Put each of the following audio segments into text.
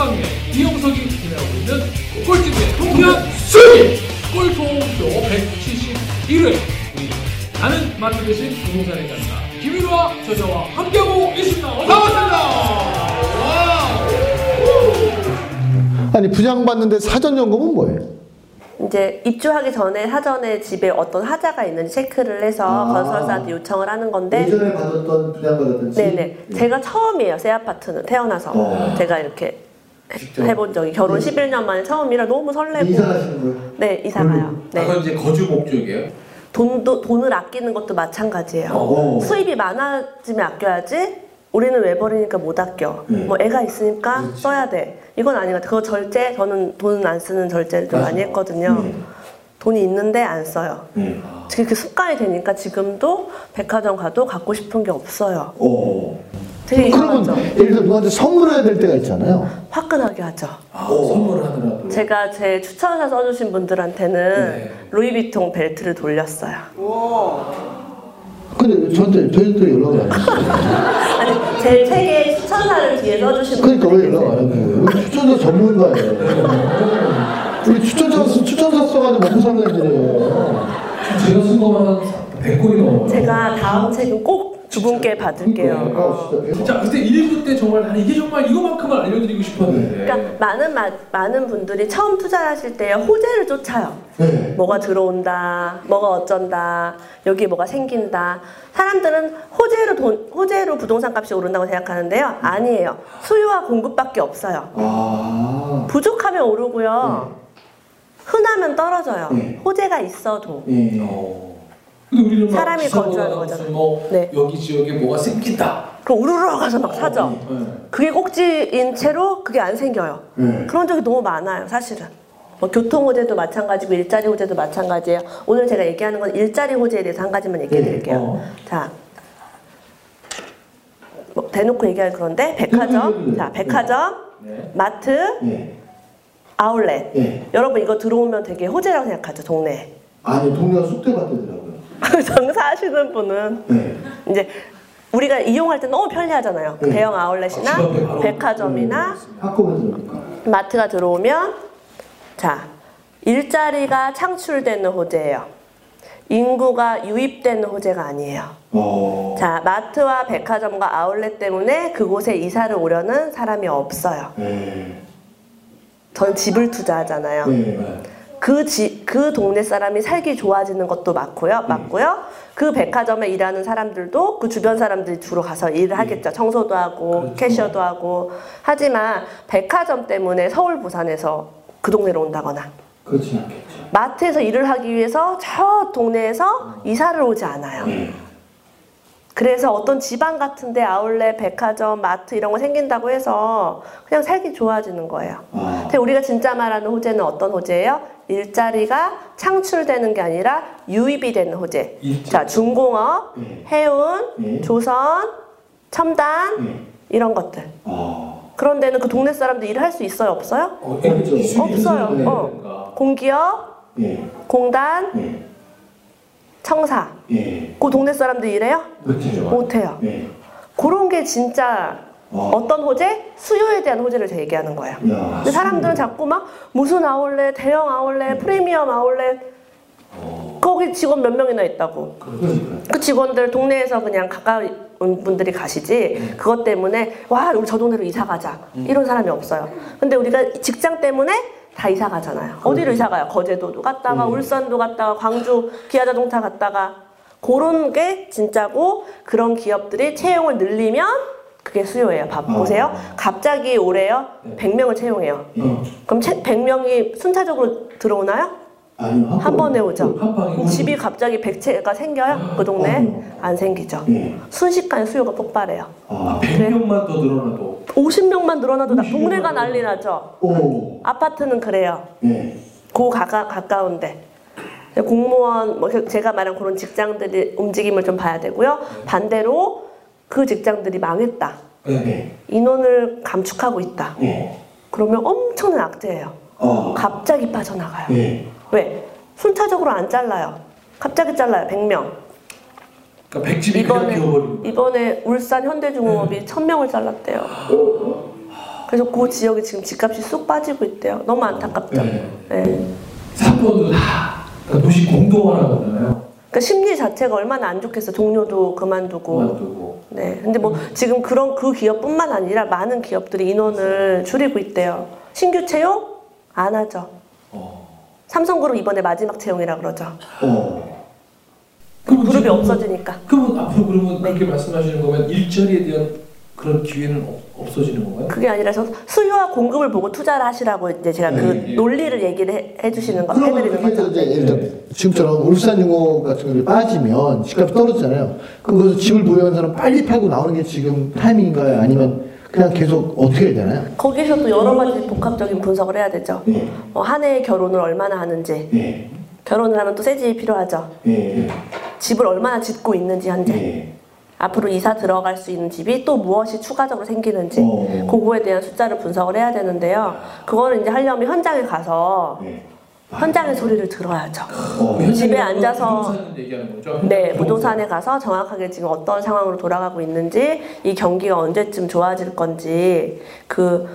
총각내 이영석이 진행하고 있는 꼴찌의 통쾌한 수위 꼴통표 171회 우리 나는 마트 대신 부동산의 간다 김일화 저자와 함께하고 있습니다. 어서 반갑습니다. 아니 분양 받는데 사전 점검은 뭐예요? 이제 입주하기 전에 사전에 집에 어떤 하자가 있는지 체크를 해서 아. 건설사한테 요청을 하는 건데 예전에 받았던 분양 받았던 집? 네네 제가 처음이에요 새 아파트는 태어나서 어. 제가 이렇게 직접? 해본 적이 결혼 네. 11년 만에 처음이라 너무 설레고 이사하시는 거예요? 네 이사 가요 네 그건 이제 거주 목적이에요? 돈도 돈을 아끼는 것도 마찬가지예요 어. 수입이 많아지면 아껴야지 우리는 외벌이니까 못 아껴 네. 뭐 애가 있으니까 그렇지. 써야 돼 이건 아닌 것 같아요 그거 절제 저는 돈안 쓰는 절제를 좀 많이. 했거든요 네. 돈이 있는데 안 써요 네. 지금 그 습관이 되니까 지금도 백화점 가도 갖고 싶은 게 없어요. 어. 되게 그러면 이상하죠. 예를 들어 누구한테 선물해야 될 때가 있잖아요. 화끈하게 하죠. 아. 선물을 하더라도. 제가 제 추천사 써주신 분들한테는 네. 루이비통 벨트를 돌렸어요. 근데 저한테 저한테 연락을 안 했어요. 아니 제 책에 추천사를 뒤에 써주신 그러니까 왜 분들이 연락 안? 우리 추천사 전문가예요. 우리 추천사 추천사 써가지고 먹고 사는 애들이에요. 제가 쓴 거만 한 100골이 넘어요. 제가 다음 책은 꼭 두 분께 받을게요. 어. 자, 그때 1부 때 정말 나는 이게 정말 이거만큼은 알려드리고 싶었는데 그러니까 많은 마, 많은 분들이 처음 투자하실 때 호재를 쫓아요. 네. 뭐가 들어온다, 뭐가 어쩐다, 여기 뭐가 생긴다. 사람들은 호재로 돈, 호재로 부동산 값이 오른다고 생각하는데요. 아니에요. 수요와 공급밖에 없어요. 아. 부족하면 오르고요. 흔하면 떨어져요. 네. 호재가 있어도. 예. 어. 근데 우리는 막 사람이 나와서 거잖아요. 뭐 네. 여기 지역에 뭐가 생긴다. 그럼 우르르 가서 막 사죠. 네. 그게 꼭지인 채로 그게 안 생겨요. 네. 그런 적이 너무 많아요, 사실은. 뭐 교통 호재도 마찬가지고 일자리 호재도 마찬가지예요. 오늘 제가 얘기하는 건 일자리 호재에 대해서 한 가지만 얘기해 드릴게요. 어. 자. 뭐 대놓고 얘기할 그런데 백화점, 네, 네, 자, 네. 백화점, 네. 마트, 예. 아울렛. 예. 여러분 이거 들어오면 되게 호재라고 생각하죠, 동네에. 아니 동네가 같더라고요. 장사하시는 분은 네. 이제 우리가 이용할 때 너무 편리하잖아요. 네. 대형 아울렛이나 아, 백화점이나 들어니까. 마트가 들어오면 자 일자리가 창출되는 호재예요. 인구가 유입되는 호재가 아니에요. 어. 자 마트와 백화점과 아울렛 때문에 그곳에 이사를 오려는 사람이 없어요. 네. 전 집을 투자하잖아요. 네. 그, 지, 그 동네 사람이 살기 좋아지는 것도 맞고요. 맞고요. 그 백화점에 일하는 사람들도 그 주변 사람들이 주로 가서 일을 하겠죠. 청소도 하고 캐셔도 하고. 하지만 백화점 때문에 서울, 부산에서 그 동네로 온다거나 그렇진 않겠죠. 마트에서 일을 하기 위해서 저 동네에서 이사를 오지 않아요. 그래서 어떤 지방 같은데 아울렛, 백화점, 마트 이런 거 생긴다고 해서 그냥 살기 좋아지는 거예요. 아. 근데 우리가 진짜 말하는 호재는 어떤 호재예요? 일자리가 창출되는 게 아니라 유입이 되는 호재. 일자리. 자, 중공업, 네. 해운, 네. 조선, 첨단 네. 이런 것들. 아. 그런 데는 그 동네 사람들 일을 할 수 있어요, 없어요? 어, 없어요. 어. 공기업, 예. 공단, 예. 청사. 예. 그 동네 사람들? 그렇죠. 못해요. 예. 그런 게 진짜 어. 어떤 호재? 수요에 대한 호재를 제가 얘기하는 거예요. 야. 근데 사람들은 자꾸 막 무슨 아울렛, 대형 아울렛, 프리미엄 아울렛 거기 직원 몇 명이나 있다고. 그 직원들 동네에서 그냥 가까운 분들이 가시지 그것 때문에 와 우리 저 동네로 이사 가자 이런 사람이 없어요. 근데 우리가 직장 때문에 다 이사 가잖아요. 어디로 이사 가요? 거제도도 갔다가 울산도 갔다가 광주 기아자동차 갔다가 그런 게 진짜고 그런 기업들이 채용을 늘리면 그게 수요예요. 봐 보세요. 갑자기 올해요 100명을 채용해요. 예. 그럼 채, 100명이 순차적으로 들어오나요? 아니요. 한 번에 오죠. 집이 갑자기 100채가 생겨요? 그 동네? 안 생기죠. 예. 순식간에 수요가 폭발해요. 아. 100명만 더 늘어나도 50명만 늘어나도 나- 50 동네가 난리 나죠. 오. 아파트는 그래요. 예. 고 가까, 가까운데. 공무원, 뭐 제가 말한 그런 직장들이 움직임을 좀 봐야 되고요. 반대로 그 직장들이 망했다. 예. 인원을 감축하고 있다. 예. 그러면 엄청난 악재예요. 어. 갑자기 빠져나가요. 예. 왜? 순차적으로 안 잘라요. 갑자기 잘라요. 100명. 그러니까 이번에. 이번에 울산 현대중공업이 천 명을 잘랐대요. 그래서 그 지역이 지금 집값이 쑥 빠지고 있대요. 너무 안타깝죠. 네. 네. 사건도 다 그러니까 도시 공동화라는 거잖아요. 그 심리 자체가 얼마나 안 좋겠어. 동료도 그만두고. 그만두고. 네. 근데 뭐 지금 그런 그 기업뿐만 아니라 많은 기업들이 인원을 줄이고 있대요. 신규 채용 안 하죠. 어. 삼성그룹 이번에 마지막 채용이라 그러죠. 어. 그럼 그룹이 지금- 없어지니까. 그러면 앞으로 그러면 네. 그렇게 말씀하시는 거면 일자리에 대한 그런 기회는 없, 없어지는 건가요? 그게 아니라 서 수요와 공급을 보고 투자를 하시라고 이제 제가 그 네, 예. 논리를 얘기를 해, 해주시는 거 해드리는 거죠. 이제 예를 들어 지금처럼 울산유공 같은 게 빠지면 집값이 떨어지잖아요. 그럼 거기서 집을 보유한 사람 빨리 팔고 나오는 게 지금 타이밍인가요? 아니면 그냥 계속 어떻게 해야 되나요? 거기서 또 여러 가지 복합적인 분석을 해야 되죠. 네. 어, 한 해의 결혼을 얼마나 하는지, 네. 결혼을 하면 또새 집이 필요하죠. 네. 집을 얼마나 짓고 있는지 현재. 네. 앞으로 이사 들어갈 수 있는 집이 또 무엇이 추가적으로 생기는지 어. 그거에 대한 숫자를 분석을 해야 되는데요. 그거를 이제 하려면 현장에 가서 네. 현장의 소리를 들어야죠. 어. 그 집에 앉아서- 부동산 얘기하는 거죠? 네, 부동산에 가서 정확하게 지금 어떤 상황으로 돌아가고 있는지, 이 경기가 언제쯤 좋아질 건지, 그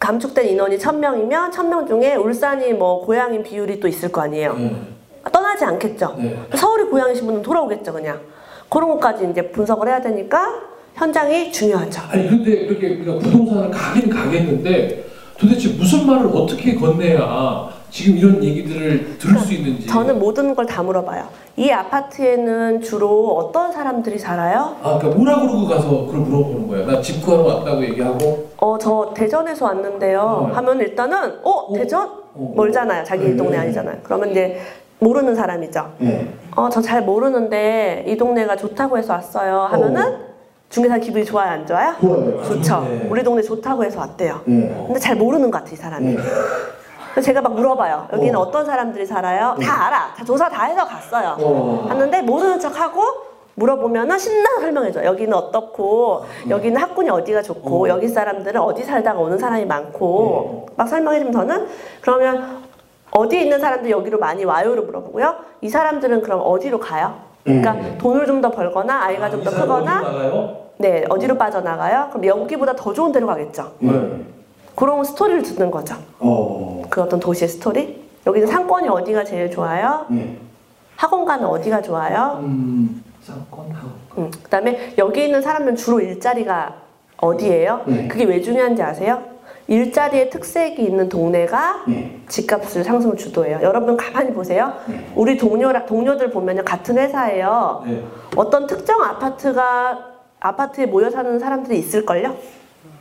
감축된 인원이 1000명이면 1000명 중에 울산이 뭐 고향인 비율이 또 있을 거 아니에요. 네. 떠나지 않겠죠. 네. 서울이 고향이신 분은 돌아오겠죠, 그냥. 그런 것까지 이제 분석을 해야 되니까 현장이 중요하죠. 아니 근데 그렇게 우리가 부동산을 가긴 가겠는데 도대체 무슨 말을 어떻게 건네야 지금 이런 얘기들을 들을 수 있는지 저는 모든 걸 다 물어봐요. 이 아파트에는 주로 어떤 사람들이 살아요? 아 그러니까 뭐라 그러고 가서 그걸 물어보는 거예요 나집 구하러 왔다고 얘기하고 어, 저 대전에서 왔는데요. 네. 하면 일단은, 어, 대전? 어. 멀잖아요. 자기 네. 동네 아니잖아요. 그러면 이제 모르는 사람이죠. 네. 어, 저 잘 모르는데 이 동네가 좋다고 해서 왔어요. 하면은 중개사 기분이 좋아요, 안 좋아요? 좋아요. 좋죠. 네. 우리 동네 좋다고 해서 왔대요. 네. 근데 잘 모르는 것 같아, 이 사람이. 네. 그래서 제가 막 물어봐요. 여기는 어. 어. 떤 사람들이 살아요? 다 알아. 다 조사 다 해서 갔어요. 어. 하는데 모르는 척하고 물어보면은 신나게 설명해줘. 여기는 어떻고, 여기는 학군이 어디가 좋고, 어. 여기 사람들은 어디 살다가 오는 사람이 많고, 막 설명해주면 저는 그러면 어디에 있는 사람들이 여기로 많이 와요를 물어보고요. 이 사람들은 그럼 어디로 가요? 그러니까 음. 돈을 좀 더 벌거나 아이가 좀더이 사람 크거나? 네 어디로 빠져나가요? 그럼 여기보다 더 좋은 데로 가겠죠. 네. 그런 스토리를 듣는 거죠. 어. 그 어떤 도시의 스토리? 여기는 상권이 어디가 제일 좋아요? 네. 학원가는 어디가 좋아요? 음 상권하고 음, 그다음에 여기 있는 사람들은 주로 일자리가 어디예요? 네. 그게 왜 중요한지 아세요? 일자리의 특색이 있는 동네가 네. 집값을 상승을 주도해요. 여러분 가만히 보세요. 네. 우리 동료 동료들 보면요 같은 회사예요. 네. 어떤 특정 아파트가 아파트에 모여 사는 사람들이 있을걸요?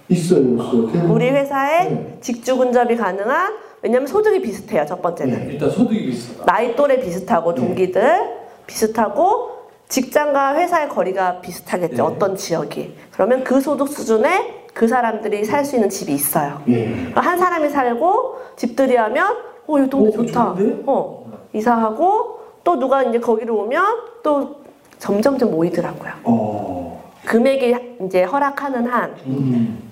있어요, 있어요. 우리 회사에 네. 직주 근접이 가능한 왜냐면 소득이 비슷해요. 첫 번째는. 일단 소득이 비슷하다 나이 또래 비슷하고 동기들 비슷하고 직장과 회사의 거리가 비슷하겠죠. 네. 어떤 지역이. 그러면 그 소득 수준에 그 사람들이 살 수 있는 집이 있어요. 예. 그러니까 한 사람이 살고 집들이 하면 어, 이 동네 어, 좋다. 좋은데? 어, 이사하고 또 누가 이제 거기로 오면 또 점점점 모이더라고요. 어. 금액이 이제 허락하는 한. 음.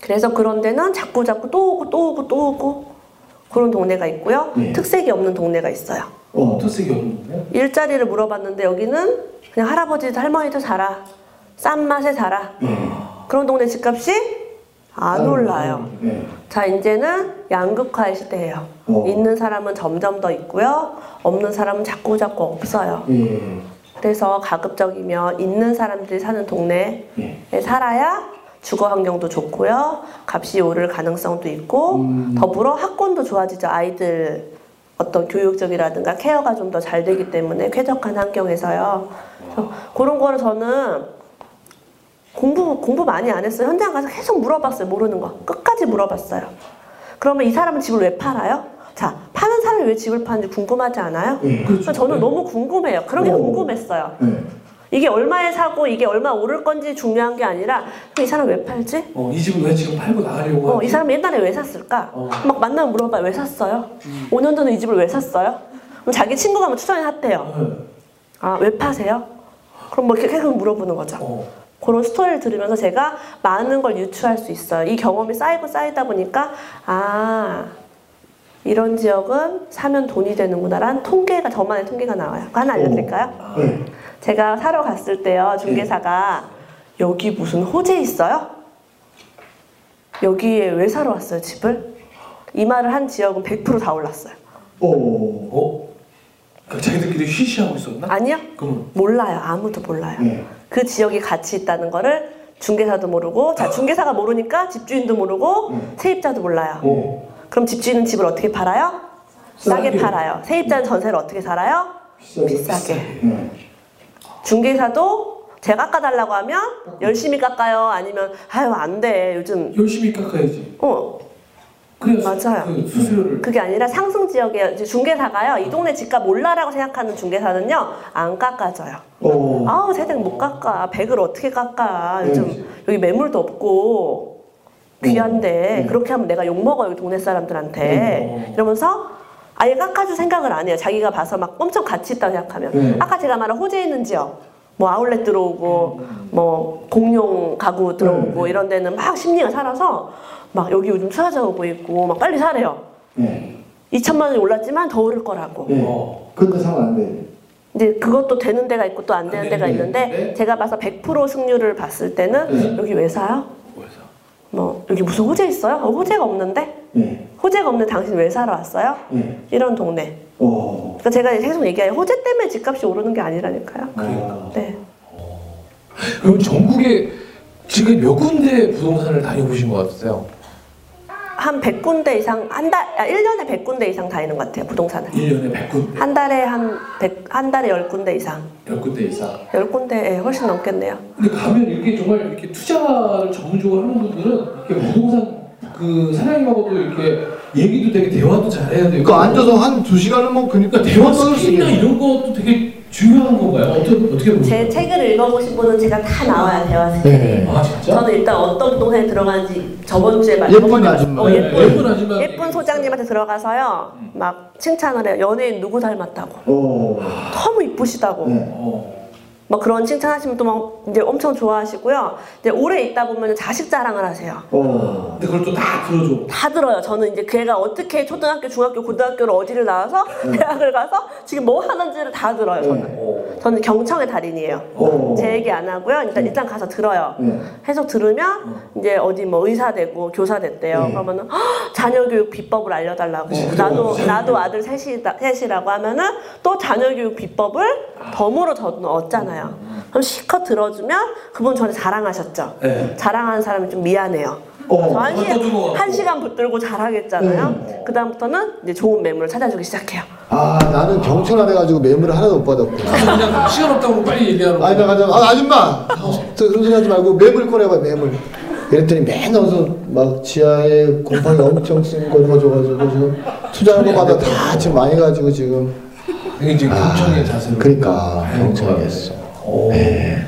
그래서 그런 데는 자꾸 자꾸 또 오고 또 오고 또 오고 그런 동네가 있고요. 네. 특색이 없는 동네가 있어요. 어. 특색이 없는 데 일자리를 물어봤는데 여기는 그냥 할아버지도 할머니도 살아. 싼 맛에 살아. 네. 그런 동네 집값이 안 올라요. 네. 자, 이제는 양극화의 시대예요. 어. 있는 사람은 점점 더 있고요. 없는 사람은 자꾸 자꾸 없어요. 예. 그래서 가급적이면 있는 사람들이 사는 동네에 예. 살아야 주거 환경도 좋고요. 값이 오를 가능성도 있고 음. 더불어 학군도 좋아지죠. 아이들 어떤 교육적이라든가 케어가 좀 더 잘 되기 때문에 쾌적한 환경에서요. 그래서 그런 거를 저는 공부 공부 많이 안 했어요. 현장 가서 계속 물어봤어요. 모르는 거 끝까지 물어봤어요. 그러면 이 사람은 집을 왜 팔아요? 자, 파는 사람이 왜 집을 파는지 궁금하지 않아요? 예. 그래서 저는 너무 궁금해요. 그런 게 어. 궁금했어요. 네. 이게 얼마에 사고 이게 얼마 오를 건지 중요한 게 아니라 이 사람 왜 팔지? 어, 이 집을 왜 지금 팔고 나가려고 어, 하지? 이 사람 옛날에 왜 샀을까? 어. 막 만나면 물어봐요. 왜 샀어요? 5년 전에 이 집을 왜 샀어요? 그럼 자기 친구가 뭐 추천해 샀대요. 네. 아, 왜 파세요? 그럼 뭐 이렇게 계속 물어보는 거죠. 어. 그런 스토리를 들으면서 제가 많은 걸 유추할 수 있어요. 이 경험이 쌓이고 쌓이다 보니까 아 이런 지역은 사면 돈이 되는구나란 통계가 저만의 통계가 나와요. 하나 알려드릴까요? 네. 제가 사러 갔을 때요 중개사가 여기 무슨 호재 있어요? 여기에 왜 사러 왔어요 집을? 이 말을 한 지역은 100%다 올랐어요. 오. 어? 그 자기들끼리 쉬쉬하고 있었나? 아니요? 그러면 몰라요. 아무도 몰라요. 네. 그 지역이 가치 있다는 거를 중개사도 모르고 자 중개사가 모르니까 집주인도 모르고 세입자도 몰라요. 오. 그럼 집주인은 집을 어떻게 팔아요? 싸게 싸게. 팔아요. 세입자는 전세를 어떻게 살아요? 비싸게. 비싸게. 네. 중개사도 제가 깎아달라고 하면 열심히 깎아요. 아니면 아유 안 돼. 요즘 열심히 깎아야지. 어 맞아요. 그 수수료를 그게 아니라 상승 지역에 이제 중개사가요. 이 동네 집값 몰라라고 생각하는 중개사는요 안 깎아줘요. 오. 아우 세대 못 깎아. 백을 어떻게 깎아. 요즘 네. 여기 매물도 없고 귀한데 네. 그렇게 하면 내가 욕 먹어 여기 동네 사람들한테 네. 이러면서 아예 깎아줄 생각을 안 해요. 자기가 봐서 막 엄청 가치 있다고 생각하면 네. 아까 제가 말한 호재 있는 지역. 뭐 아울렛 들어오고 뭐 공용 가구 들어오고 네. 이런 데는 막 심리가 살아서 막 여기 요즘 투자자 오고 있고 막 빨리 사래요. 네. 2천만 원이 올랐지만 더 오를 거라고. 네. 어. 그런데 사면 안 돼. 이제 그것도 되는 데가 있고 또 안 되는 안 데가 있는데? 제가 봐서 100% 승률을 봤을 때는 네. 여기 왜 사요? 뭐 여기 무슨 호재 있어요? 어, 호재가 없는데? 네. 호재가 없는 당신 왜 사러 왔어요? 네. 이런 동네. 오. 그러니까 제가 계속 얘기해요. 호재 때문에 집값이 오르는 게 아니라니까요. 그러니까. 네. 그럼 전국에 지금 몇 군데 부동산을 다녀보신 것 같으세요? 한 100군데 이상 한 달, 아, 1년에 100군데 이상 다니는 것 같아요. 부동산을. 1년에 100군데, 한 달에 한 100, 한 달에 10군데 이상. 10군데 이상. 10군데에 훨씬 넘겠네요. 근데 가면 이렇게 정말 이렇게 투자를 전문적으로 하는 분들은 이렇게 부동산 그 사장님하고도 이렇게 얘기도 되게 대화도 잘해야 되고. 그러니까 앉아서 한두 시간은 뭐 그러니까 대화 skill이나. 이런 것도 되게 중요한 건가요? 어떻게 어떻게 보세요? 제 책을 읽어보신 분은 제가 다 나와요. 대화 스킬이. 네. 아 진짜? 저는 일단 어떤 부동산에 들어가는지 저번 주에 말 예쁜 아줌마. 어, 네, 예쁜 예쁜 아줌마 예쁜 소장님한테 들어가서요 막 칭찬을 해요 연예인 누구 닮았다고 오. 너무 이쁘시다고 네. 어. 막 그런 칭찬하시면 또 막 이제 엄청 좋아하시고요 이제 오래 있다 보면 자식 자랑을 하세요 오. 근데 그걸 또 다 들어줘. 다 들어요 저는 이제 걔가 어떻게 초등학교 중학교 고등학교를 어디를 나와서 대학을 가서 지금 뭐 하는지를 다 들어요 저는 어. 저는 경청의 달인이에요 오. 제 얘기 안 하고요. 일단 일단 가서 들어요. 네. 해서 들으면 이제 어디 뭐 의사 되고 교사 됐대요. 네. 그러면은 "헉, 자녀 교육 비법을 알려달라고. 나도 나도 아들 셋이다, 셋이라고 하면은 또 자녀 교육 비법을 덤으로 저는 얻잖아요. 그럼 실컷 들어주면 그분 저한테 자랑하셨죠. 네. 자랑하는 사람이 좀 미안해요. 어. 저 한, 시. 한 시간 붙들고 자랑했잖아요. 그 다음부터는 이제 좋은 매물을 찾아주기 시작해요. 아 나는 경청을 해가지고 매물을 하나도 못 받았고. 그냥 시간 없다고 빨리 얘기하는 아니 나 가자. 아 아줌마. 저 그런 소리 하지 말고 매물 꺼내봐 매물. 이랬더니 맨날 와서 막 지하에 곰팡이 엄청 쓴거 넣어줘가지고 지금 투자하는 거마다 다 지금 많이 가지고 지금. 이게 이제 경청의 자세로. 그러니까 하는 경청했어. 오.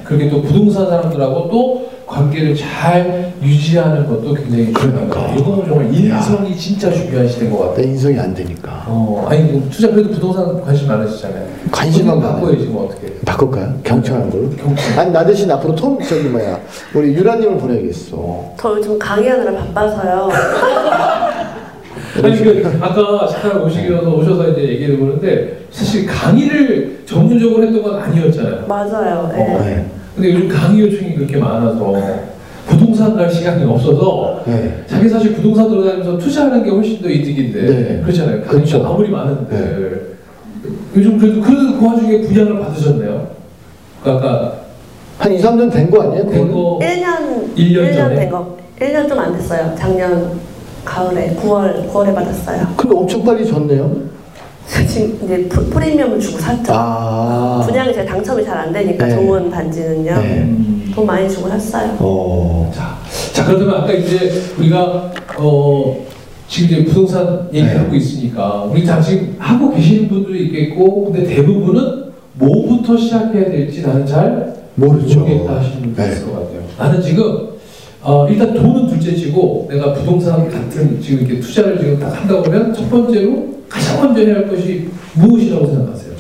그렇게 또 부동산 사람들하고 또 관계를 잘 유지하는 것도 굉장히 중요한 것 같아요. 이거는 정말 인성이 진짜 중요한 시대인 것 같아요. 내 인성이 안 되니까. 어, 아니 뭐 투자 그래도 부동산 관심 많으시잖아요. 관심만. 바꿔야지 뭐 어떻게? 바꿀까요? 경청하는 걸로? 경청. 아니 나 대신 앞으로 톰 저기 뭐야 우리 유라님을 보내야겠어. 저 요즘 강의하느라 바빠서요. 아니 그 아까 잠깐 오시면서 오셔서 이제 얘기를 해보는데 사실 강의를 전문적으로 했던 건 아니었잖아요. 맞아요. 예. 네. 근데 요즘 강의 요청이 그렇게 많아서 부동산 갈 시간이 없어서 네. 자기 사실 부동산 돌아다니면서 투자하는 게 훨씬 더 이득인데 네. 그렇잖아요. 강의가 그렇죠. 네. 아무리 많은데 요즘 그래도 그, 그 와중에 분양을 받으셨네요. 그 아까 한 2, 3년 된 거 아니에요? 그거는? 된거 1년, 일년 1년 전에? 된 거. 1년 좀 안 됐어요. 작년 가을에 9월 9월에 받았어요. 근데 엄청 빨리 졌네요. 지금 이제 프- 프리미엄을 주고 샀죠. 아. 분양이 제 당첨이 잘 안 되니까 네. 좋은 단지는요. 네. 음. 돈 많이 주고 샀어요. 어. 자, 자 그렇다면 아까 이제 우리가 어 지금 이제 부동산 얘기를 네. 하고 있으니까 우리 다 지금 하고 계시는 분들도 있겠고 근데 대부분은 뭐부터 시작해야 될지 나는 잘 모르죠. 모르겠다 하시는 분도 네. 있을 것 같아요. 나는 지금 어, 일단 돈은 둘째치고 내가 부동산 같은 지금 이렇게 투자를 지금 딱 한다 보면 첫 번째로 가장 먼저 해야 할 것이 무엇이라고 생각하세요?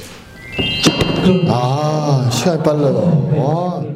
아, 시간이 빨라요. 와. 그러니까